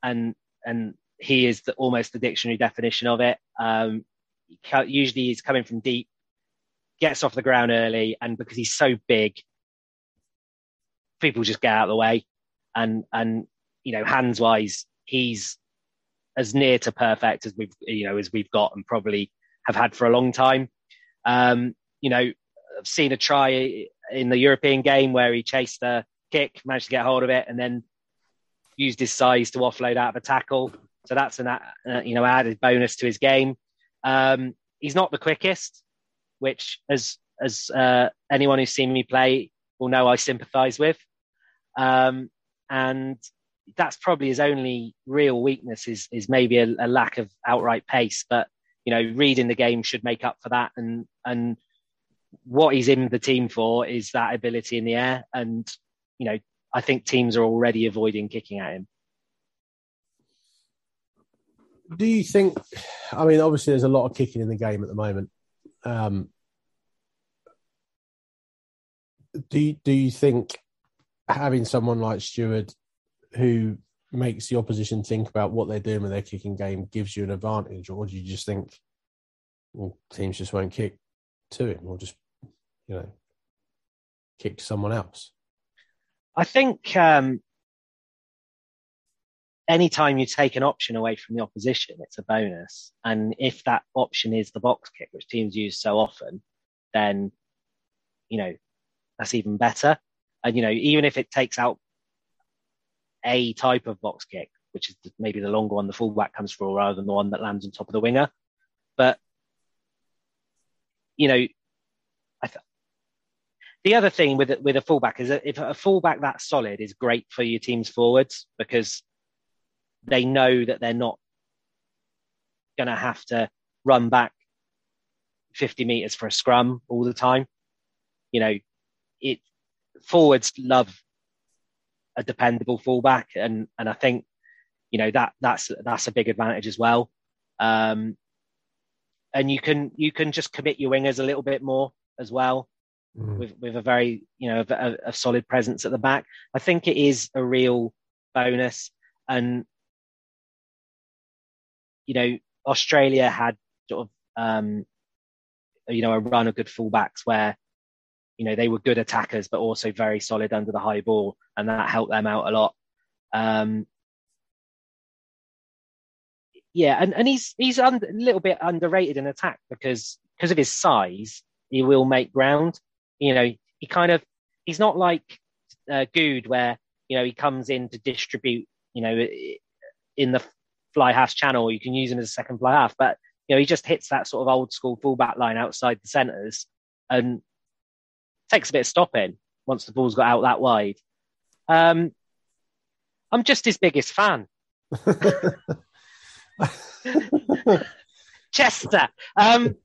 and and he is the, almost the dictionary definition of it. Um, usually, he's coming from deep, gets off the ground early, and because he's so big, people just get out of the way, and and you know, hands wise, he's as near to perfect as we've, you know, as we've got and probably have had for a long time. Um, you know, I've seen a try in the European game where he chased a kick, managed to get hold of it, and then used his size to offload out of a tackle. So that's an uh, you know added bonus to his game. Um, he's not the quickest, which as as uh, anyone who's seen me play will know I sympathise with. Um, and that's probably his only real weakness is is maybe a, a, lack of outright pace. But you know, reading the game should make up for that. And and what he's in the team for is that ability in the air. And you know, I think teams are already avoiding kicking at him. Do you think? I mean, obviously, there's a lot of kicking in the game at the moment. Um, do do you think having someone like Steward who makes the opposition think about what they're doing with their kicking game gives you an advantage, or do you just think, well, teams just won't kick to him, or just you know kick someone else? I think um, anytime you take an option away from the opposition, it's a bonus. And if that option is the box kick, which teams use so often, then you know that's even better. And you know, even if it takes out a type of box kick, which is maybe the longer one the fullback comes for, rather than the one that lands on top of the winger. But you know, I th- the other thing with with a fullback is that if a fullback that solid is great for your team's forwards because they know that they're not going to have to run back 50 meters for a scrum all the time. You know, it forwards love a dependable fullback, and and I think you know that that's that's a big advantage as well. Um, and you can you can just commit your wingers a little bit more as well mm. with with a very you know a, a, solid presence at the back. I think it is a real bonus, and you know Australia had sort of um, you know a run of good fullbacks where you know they were good attackers but also very solid under the high ball and that helped them out a lot. Um, yeah and, and he's he's a little bit underrated in attack because because of his size he will make ground. You know he kind of he's not like uh, Goode where you know he comes in to distribute you know in the fly half channel you can use him as a second fly half but you know he just hits that sort of old school fullback line outside the centres and takes a bit of stopping once the ball's got out that wide. Um, I'm just his biggest fan. Chester. Um,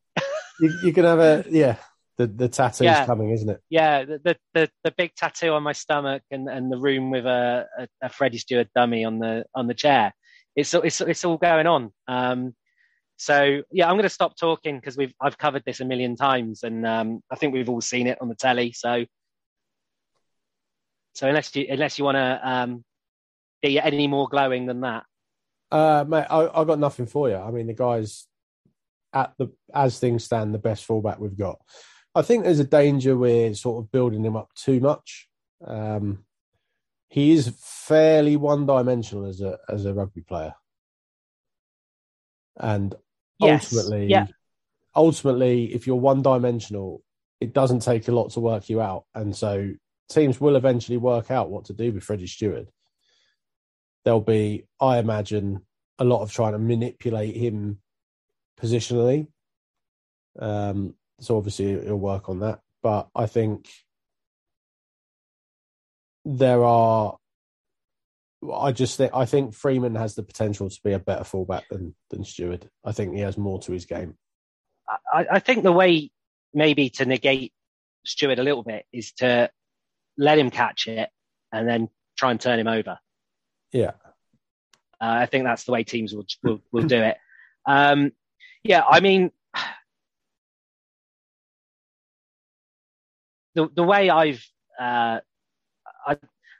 you, you can have a yeah. The the tattoo's yeah, coming, isn't it? Yeah, the, the, the the big tattoo on my stomach and, and the room with a, a, a Freddie Steward dummy on the on the chair. It's it's it's all going on. Um, so yeah, I'm going to stop talking because we've I've covered this a million times, and um, I think we've all seen it on the telly. So so unless you unless you want to um, be any more glowing than that, uh, mate, I, have got nothing for you. I mean, the guy's at the as things stand, the best fullback we've got. I think there's a danger we're sort of building him up too much. Um, he is fairly one-dimensional as a as a rugby player, and yes. ultimately, yeah. ultimately, if you're one dimensional, it doesn't take a lot to work you out. And so teams will eventually work out what to do with Freddie Steward. There'll be, I imagine, a lot of trying to manipulate him positionally. Um, so obviously he'll work on that. But I think there are I just think I think Freeman has the potential to be a better fullback than than Steward. I think he has more to his game. I, I think the way maybe to negate Steward a little bit is to let him catch it and then try and turn him over. Yeah, uh, I think that's the way teams will will, will do it. Um, yeah, I mean, the the way I've uh, I,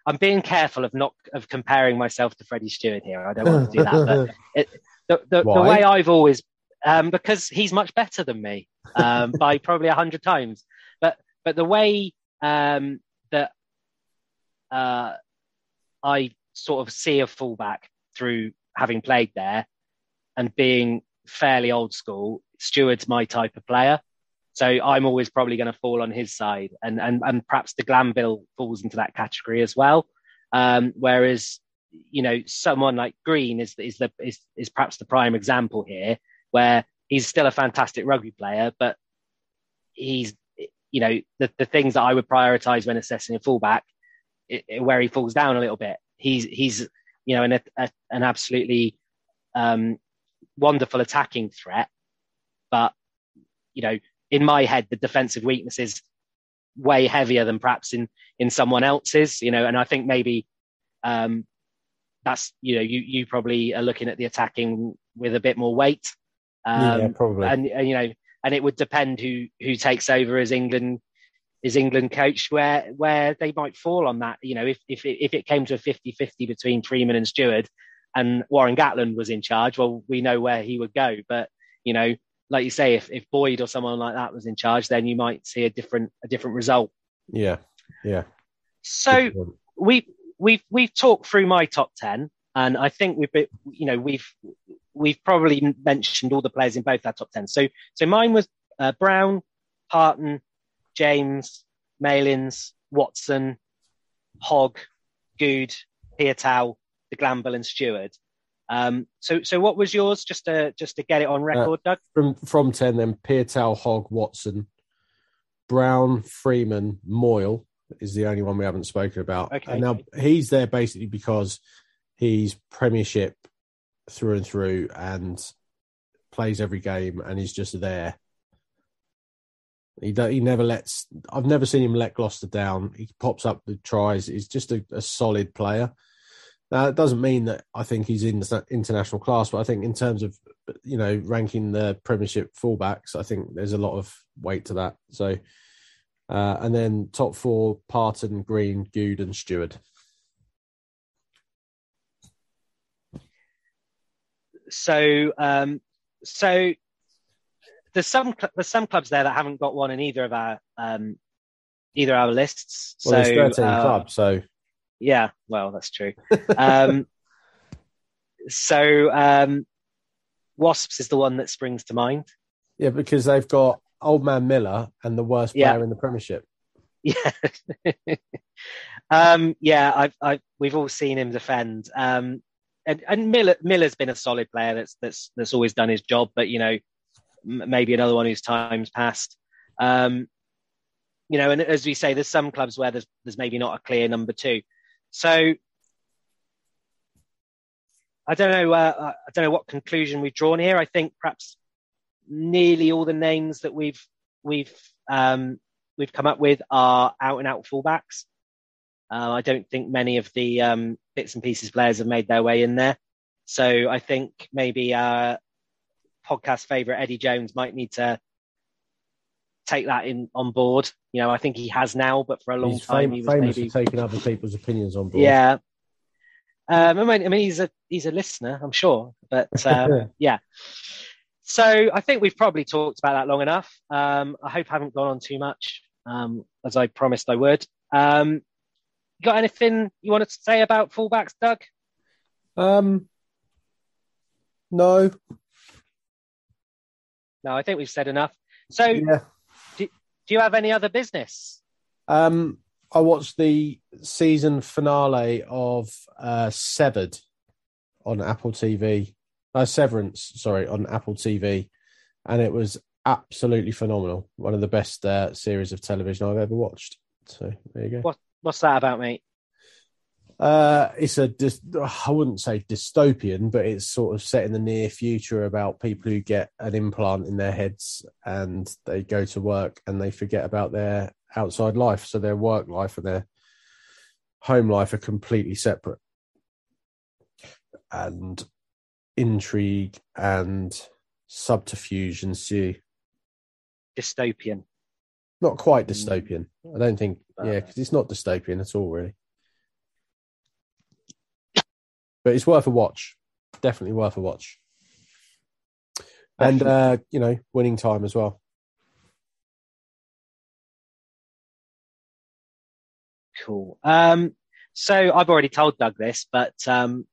I'm being careful of not of comparing myself to Freddie Steward here. I don't want to do that. But it, the, the, the, way I've always um, because he's much better than me um, by probably a hundred times. But but the way um, that uh, I sort of see a fullback through having played there and being fairly old school, Steward's my type of player. So I'm always probably going to fall on his side, and and and perhaps de Glanville falls into that category as well. Um, whereas you know someone like Green is is the is is perhaps the prime example here, where he's still a fantastic rugby player, but he's you know the the things that I would prioritise when assessing a fullback, it, it, where he falls down a little bit. He's he's you know an a, an absolutely um, wonderful attacking threat, but you know in my head, the defensive weakness is way heavier than perhaps in in someone else's. You know, and I think maybe um, that's you know you you probably are looking at the attacking with a bit more weight. Um, yeah, probably. And, and you know, and it would depend who who takes over as England is England coach where where they might fall on that. You know, if if it, if it came to a 50-50 between Freeman and Steward and Warren Gatland was in charge, well, we know where he would go. But you know, like you say, if, if Boyd or someone like that was in charge, then you might see a different a different result. Yeah, yeah. So we we've we've talked through my top ten, and I think we've been, you know we've we've probably mentioned all the players in both our top ten. So so mine was uh, Brown, Parton, James, Malins, Watson, Hogg, Goode, Piutau, de Glanville, and Steward. Um, so, so what was yours? Just to just to get it on record, uh, Doug. From from ten, then Piutau, Hogg, Watson, Brown, Freeman, Moyle is the only one we haven't spoken about. Okay. And now he's there basically because he's Premiership through and through and plays every game, and he's just there. He he never lets. I've never seen him let Gloucester down. He pops up the tries. He's just a, a solid player. Now, it doesn't mean that I think he's in the international class, but I think in terms of you know ranking the Premiership fullbacks, I think there's a lot of weight to that. So, uh, and then top four: Parton, Green, Goode, and Steward. So, um, so there's some there's some clubs there that haven't got one in either of our um, either our lists. Well, so, there's 13 uh, clubs, so yeah, well, that's true. Um, so um, Wasps is the one that springs to mind. Yeah, because they've got Old Man Miller and the worst player yeah. in the Premiership. Yeah, um, yeah. I've, I've, we've all seen him defend, um, and, and Miller, Miller's been a solid player. That's that's that's always done his job. But you know, m- maybe another one whose time's passed. Um, you know, and as we say, there's some clubs where there's there's maybe not a clear number two. So I don't know. Uh, I don't know what conclusion we've drawn here. I think perhaps nearly all the names that we've we've um, we've come up with are out and out fullbacks. Uh, I don't think many of the um, bits and pieces players have made their way in there. So I think maybe our podcast favorite Eddie Jones might need to take that in on board. You know, I think he has now, but for a long he's time fam- he was famous maybe... for taking other people's opinions on board. Yeah. Um, I mean, I mean, he's a he's a listener, I'm sure, but um, yeah. So I think we've probably talked about that long enough. Um, I hope I haven't gone on too much, um, as I promised I would. Um, got anything you wanted to say about fullbacks, Doug? Um, no. No, I think we've said enough. So, yeah. Do you have any other business? Um, I watched the season finale of uh, Severed on Apple TV. Uh, Severance, sorry, on Apple TV, and it was absolutely phenomenal. One of the best uh, series of television I've ever watched. So there you go. What, what's that about, mate? Uh, it's a I wouldn't say dystopian, but it's sort of set in the near future about people who get an implant in their heads and they go to work and they forget about their outside life, so their work life and their home life are completely separate. And intrigue and subterfuge ensue. Dystopian. Not quite dystopian. I don't think. Yeah, because it's not dystopian at all, really. But it's worth a watch. Definitely worth a watch. And uh, you know, winning time as well. Cool. Um, so I've already told Doug this, but um,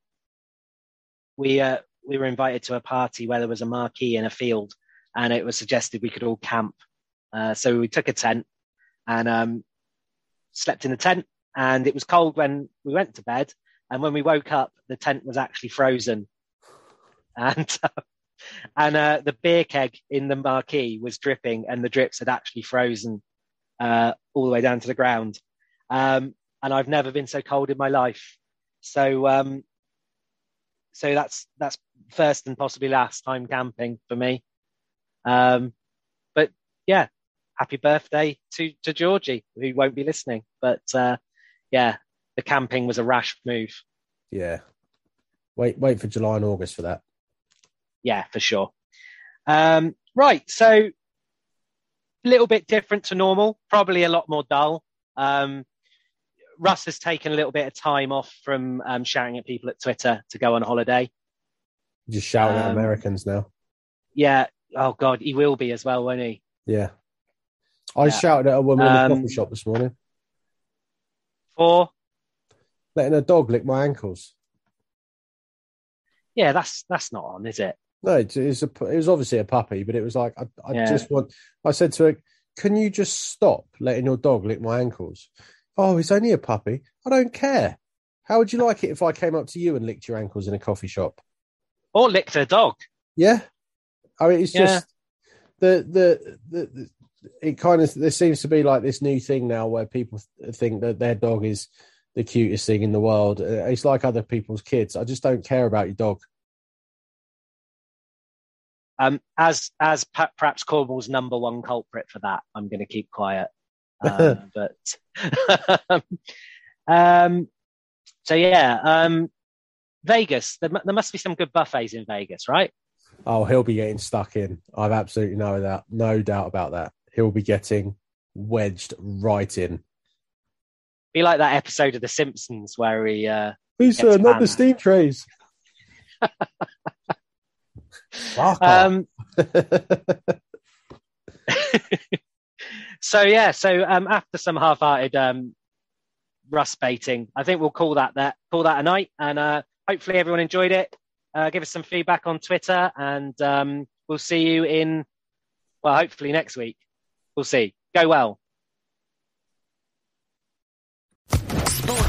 we uh, we were invited to a party where there was a marquee in a field, and it was suggested we could all camp Uh, so we took a tent and um, slept in the tent. And it was cold when we went to bed. And when we woke up, the tent was actually frozen. And uh, and uh, the beer keg in the marquee was dripping, and the drips had actually frozen uh, all the way down to the ground. Um, and I've never been so cold in my life. So, um, so that's that's first and possibly last time camping for me. Um, but yeah, happy birthday to to Georgie, who won't be listening. But uh, yeah, the camping was a rash move. Yeah, wait, wait for July and August for that. Yeah, for sure. Um, right, so a little bit different to normal, probably a lot more dull. Um, Russ has taken a little bit of time off from um, shouting at people at Twitter to go on holiday. Just shouting at Um, Americans now. Yeah. Oh God, he will be as well, won't he? Yeah. I Yeah. shouted at a woman in Um, a coffee shop this morning, For letting a dog lick my ankles. yeah, that's that's not on, is it? No, it, it's a, it was obviously a puppy, but it was like I, I Yeah. just want. I said to her, "Can you just stop letting your dog lick my ankles?" Oh, it's only a puppy. I don't care. How would you like it if I came up to you and licked your ankles in a coffee shop? Or licked a dog. Yeah, I mean, it's Yeah. just the, the the the it kind of there seems to be like this new thing now where people think that their dog is the cutest thing in the world. Uh, It's like other people's kids. I just don't care about your dog. Um, as as perhaps Cornwall's number one culprit for that, I'm going to keep quiet. Um, but um, so yeah, um, Vegas. There, there must be some good buffets in Vegas, right? Oh, he'll be getting stuck in. I've absolutely no doubt, no doubt about that. He'll be getting wedged right in. Be like that episode of The Simpsons where he. Uh, Gets sir, not the steam trays. Um, so yeah, so um, after some half-hearted um, Russ baiting, I think we'll call that that call that a night, and uh, hopefully everyone enjoyed it. Uh, give us some feedback on Twitter, and um, we'll see you in well, hopefully next week. We'll see. Go well.